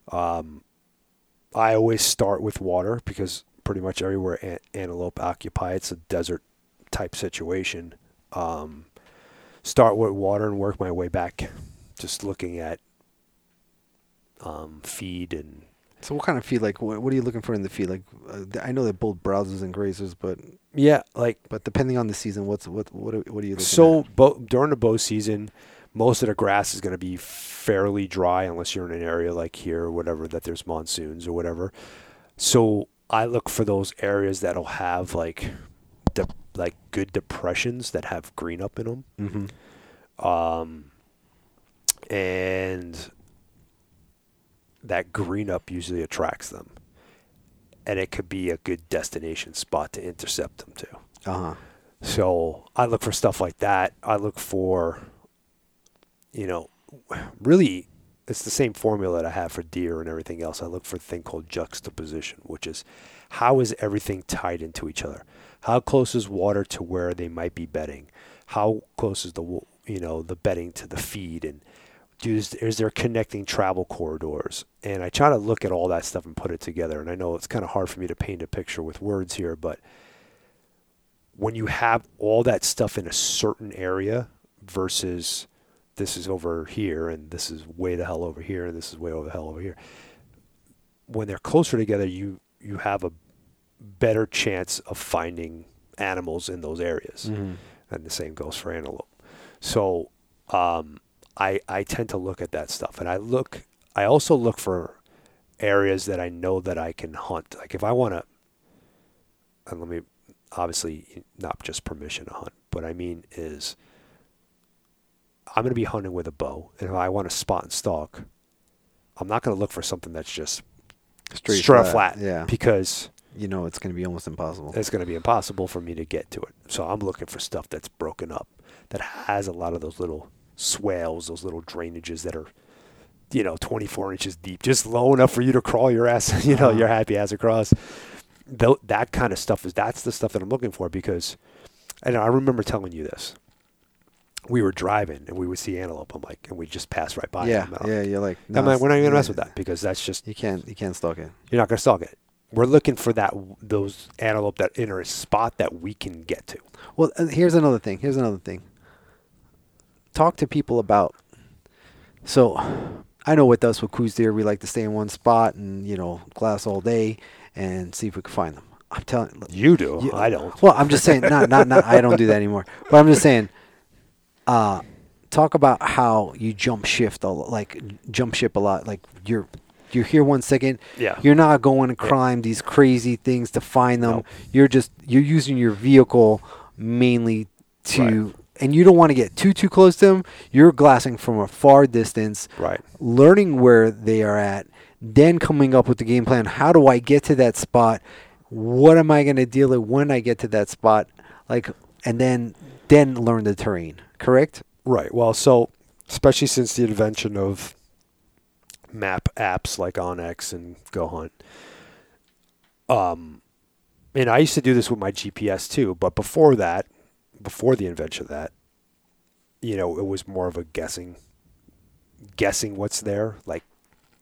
Um, I always start with water because pretty much everywhere an- antelope occupy it's a desert type situation. Um, start with water and work my way back, just looking at um, feed and So what kind of feed? Like, what, what are you looking for in the feed? Like, uh, I know they're both browsers and grazers, but yeah, like but depending on the season, what's what what are, what are you looking so at? bo- during the bow season, most of the grass is going to be fairly dry unless you're in an area like here or whatever that there's monsoons or whatever. So I look for those areas that'll have like like good depressions that have green up in them. Mm-hmm. um, and that green up usually attracts them, and it could be a good destination spot to intercept them to. Uh huh. So I look for stuff like that. I look for, you know, really, it's the same formula that I have for deer and everything else. I look for a thing called juxtaposition, which is how is everything tied into each other? How close is water to where they might be bedding? How close is the you know the bedding to the feed and do is, is there connecting travel corridors? And I try to look at all that stuff and put it together. And I know it's kind of hard for me to paint a picture with words here, but when you have all that stuff in a certain area versus this is over here and this is way the hell over here and this is way over the hell over here when they're closer together you you have a better chance of finding animals in those areas Mm-hmm. and the same goes for antelope. So um, I, I tend to look at that stuff. And I look I also look for areas that I know that I can hunt. Like if I want to and let me obviously not just permission to hunt, but I mean is I'm going to be hunting with a bow, and if I want to spot and stalk, I'm not going to look for something that's just Straight, straight flat, Yeah. because You know it's going to be almost impossible. it's going to be impossible for me to get to it. So I'm looking for stuff that's broken up, that has a lot of those little swales, those little drainages that are, you know, 24 inches deep, just low enough for you to crawl your ass, you know, Uh-huh. your happy ass across. That kind of stuff is that's the stuff that I'm looking for because, and I remember telling you this. We were driving and we would see antelope. I'm like, and we just pass right by. yeah. them. Yeah. You're like. I'm like, we're not even gonna mess with that because that's just You can't. You can't stalk it. you're not gonna stalk it. We're looking for that those antelope that enter a spot that we can get to. Well, uh, here's another thing. Here's another thing. Talk to people about. So, I know with us with Coues deer, we like to stay in one spot and you know glass all day and see if we can find them. I'm telling. look, You do. you- I don't. Well, I'm just saying. Not not not. I don't do that anymore. But I'm just saying. Uh, talk about how you jump shift a like jump ship a lot. Like you're you're here one second. Yeah. You're not going to climb these crazy things to find them. No. You're just you're using your vehicle mainly to Right. and you don't want to get too too close to them. You're glassing from a far distance, Right. learning where they are at, then coming up with the game plan. How do I get to that spot? What am I going to deal with when I get to that spot? Like and then then learn the terrain. Correct? Right. Well, so especially since the invention of map apps like onX and GoHunt, um, and I used to do this with my GPS too. But before that, before the invention of that, you know, it was more of a guessing, guessing what's there, like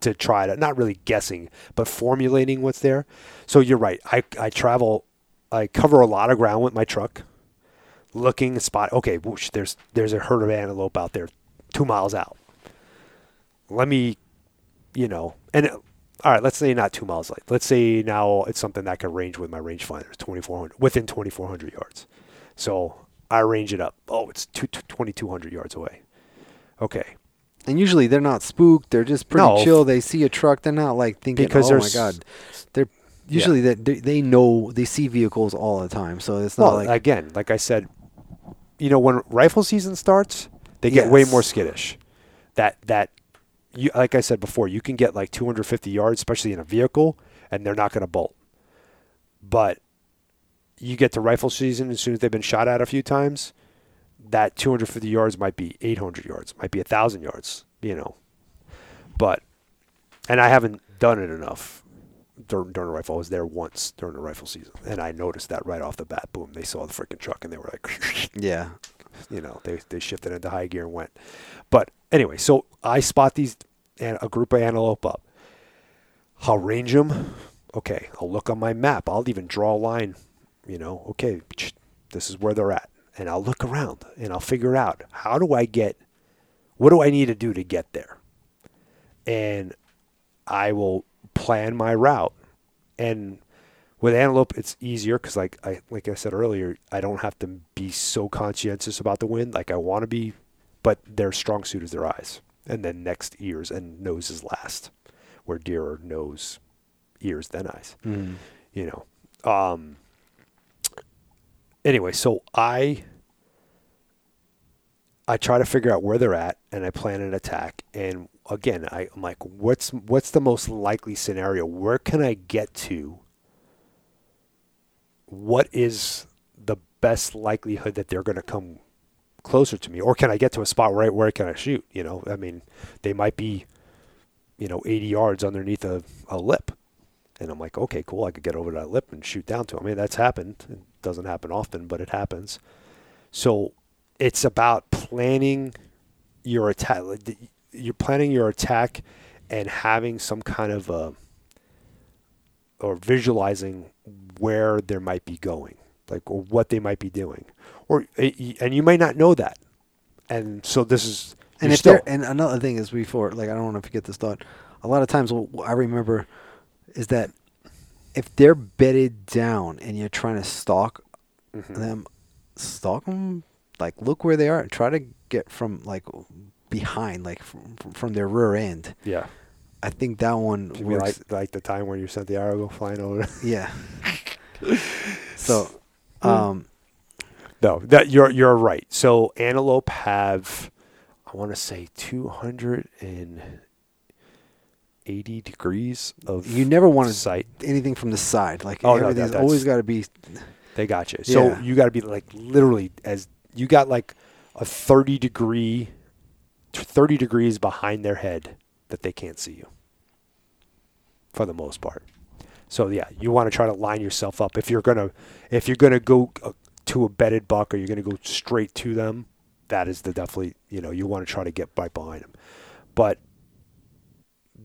to try to not really guessing, but formulating what's there. So you're right. I I travel, I cover a lot of ground with my truck looking spot. Okay, whoosh, there's there's a herd of antelope out there, two miles out. Let me, you know, and all right. Let's say not two miles late. Let's say now it's something that can range with my rangefinder, twenty four hundred within twenty four hundred yards. So I range it up. Oh, it's two, 2200 yards away. Okay, And usually they're not spooked. They're just pretty No. chill. They see a truck. They're not like thinking, Because "Oh my god." They're usually that they, they know they see vehicles all the time, so it's not Well, like again, like I said, you know, when rifle season starts, they get way more skittish. That that you like I said before, you can get like 250 yards, especially in a vehicle, and they're not going to bolt. But you get to rifle season as soon as they've been shot at a few times, that 250 yards might be 800 yards, might be a thousand yards, you know. But and I haven't done it enough during, during a rifle. I was there once during the rifle season, and I noticed that right off the bat. Boom! They saw the freaking truck, and they were like, yeah, you know, they they shifted into high gear and went. But anyway, so I spot these and a group of antelope up. I'll range them. Okay, I'll look on my map. I'll even draw a line. You know, okay, this is where they're at, and I'll look around and I'll figure out how do I get, what do I need to do to get there, and I will plan my route. And with antelope, it's easier because, like I like I said earlier, I don't have to be so conscientious about the wind like I want to be. But their strong suit is their eyes, and then next ears and noses last, where deer are nose, ears then eyes. mm. You know. Um. Anyway, so I I try to figure out where they're at, and I plan an attack. And again, I, I'm like, what's what's the most likely scenario? Where can I get to? What is the best likelihood that they're going to come closer to me, or can I get to a spot right where can I shoot? You know, I mean, they might be, you know, 80 yards underneath a, a lip, and I'm like, okay, cool, I could get over that lip and shoot down to them. I mean, that's happened. It doesn't happen often, but it happens. So it's about planning your attack. You're planning your attack and having some kind of a or visualizing where there might be going, like or what they might be doing, or and you might not know that, and so this is And if still they're and another thing is before, like I don't want to forget this thought. A lot of times, what I remember is that if they're bedded down and you're trying to stalk Mhm. them, stalk them. Like look where they are. And try to get from like behind, like from, from their rear end. yeah. I think that one You works. like like the time when you sent the arrow flying over? yeah. so, Hmm. um, No, that you're you're right. So antelope have, I want to say, two hundred and eighty degrees of you never want to sight. anything from the side. Like Oh, no, that- always got to be. They got you. So Yeah. you got to be like literally as you got like a thirty degree, thirty degrees behind their head that they can't see you. For the most part. So yeah, you want to try to line yourself up. If you're gonna, if you're gonna go uh, to a bedded buck or you're gonna go straight to them, that is the definitely you know you want to try to get right behind them. But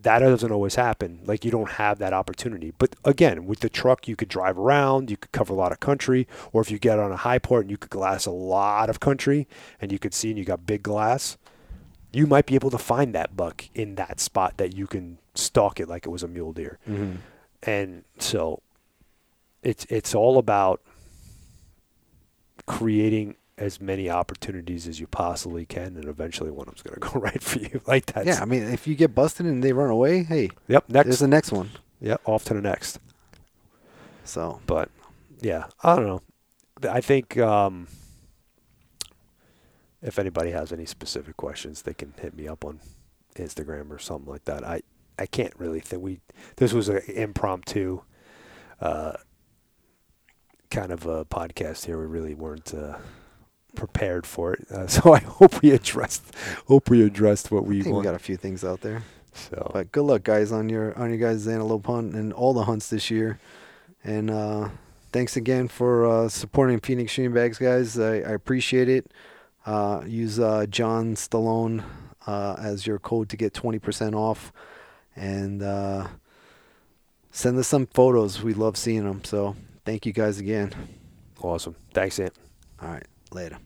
that doesn't always happen. Like you don't have that opportunity. But again, with the truck, you could drive around, you could cover a lot of country, or if you get on a high port and you could glass a lot of country and you could see and you got big glass, you might be able to find that buck in that spot that you can stalk it like it was a mule deer. And so it's it's all about creating as many opportunities as you possibly can and eventually one of them's going to go right for you. Like that. yeah, I mean, if you get busted and they run away, hey, Yep, there's next the next one. Yep, off to the next. So But yeah, I don't know. I think um, if anybody has any specific questions, they can hit me up on Instagram or something like that. I I can't really think we this was an impromptu uh, kind of a podcast here. We really weren't uh, prepared for it, uh, so I hope we addressed hope we addressed what I we think we got a few things out there. so But good luck, guys, on your on your guys' antelope hunt and all the hunts this year. And uh, thanks again for uh, supporting Phoenix Shooting Bags, guys. I, I appreciate it. Uh, use uh, John Stallone uh, as your code to get twenty percent off, and uh, send us some photos. We love seeing them. So thank you guys again. awesome. Thanks, Ant. All right, later.